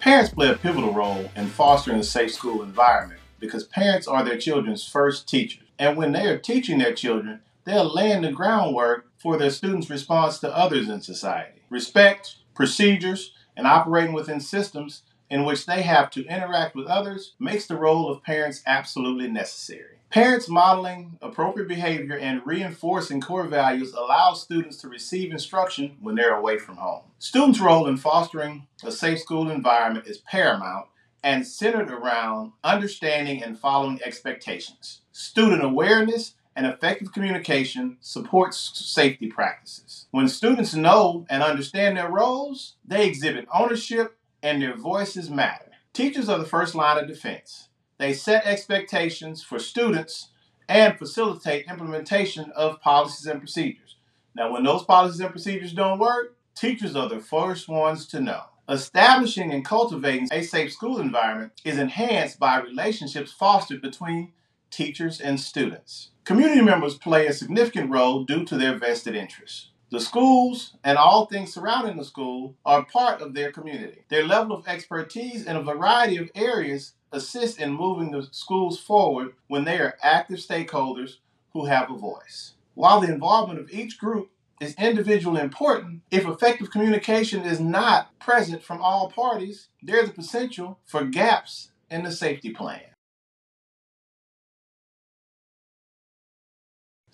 Parents play a pivotal role in fostering a safe school environment because parents are their children's first teachers. And when they are teaching their children, they're laying the groundwork for their students' response to others in society. Respect, procedures, and operating within systems in which they have to interact with others makes the role of parents absolutely necessary. Parents modeling appropriate behavior and reinforcing core values allow students to receive instruction when they're away from home. Students' role in fostering a safe school environment is paramount and centered around understanding and following expectations. Student awareness and effective communication supports safety practices. When students know and understand their roles, they exhibit ownership and their voices matter. Teachers are the first line of defense. They set expectations for students and facilitate implementation of policies and procedures. Now, when those policies and procedures don't work, teachers are the first ones to know. Establishing and cultivating a safe school environment is enhanced by relationships fostered between teachers and students. Community members play a significant role due to their vested interests. The schools and all things surrounding the school are part of their community. Their level of expertise in a variety of areas assist in moving the schools forward when they are active stakeholders who have a voice. While the involvement of each group is individually important, if effective communication is not present from all parties, there's a potential for gaps in the safety plan.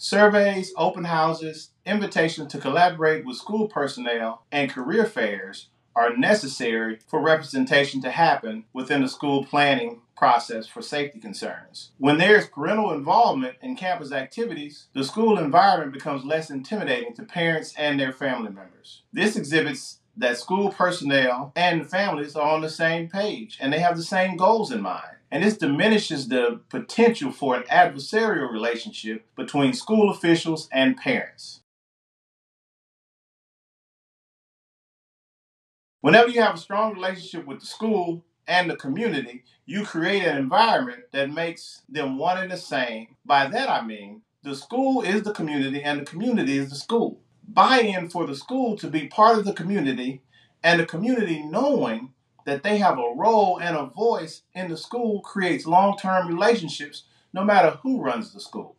Surveys, open houses, invitations to collaborate with school personnel, and career fairs are necessary for representation to happen within the school planning process for safety concerns. When there's parental involvement in campus activities, the school environment becomes less intimidating to parents and their family members. This exhibits that school personnel and families are on the same page and they have the same goals in mind. And this diminishes the potential for an adversarial relationship between school officials and parents. Whenever you have a strong relationship with the school and the community, you create an environment that makes them one and the same. By that I mean the school is the community and the community is the school. Buy in for the school to be part of the community and the community knowing that they have a role and a voice in the school creates long term relationships no matter who runs the school.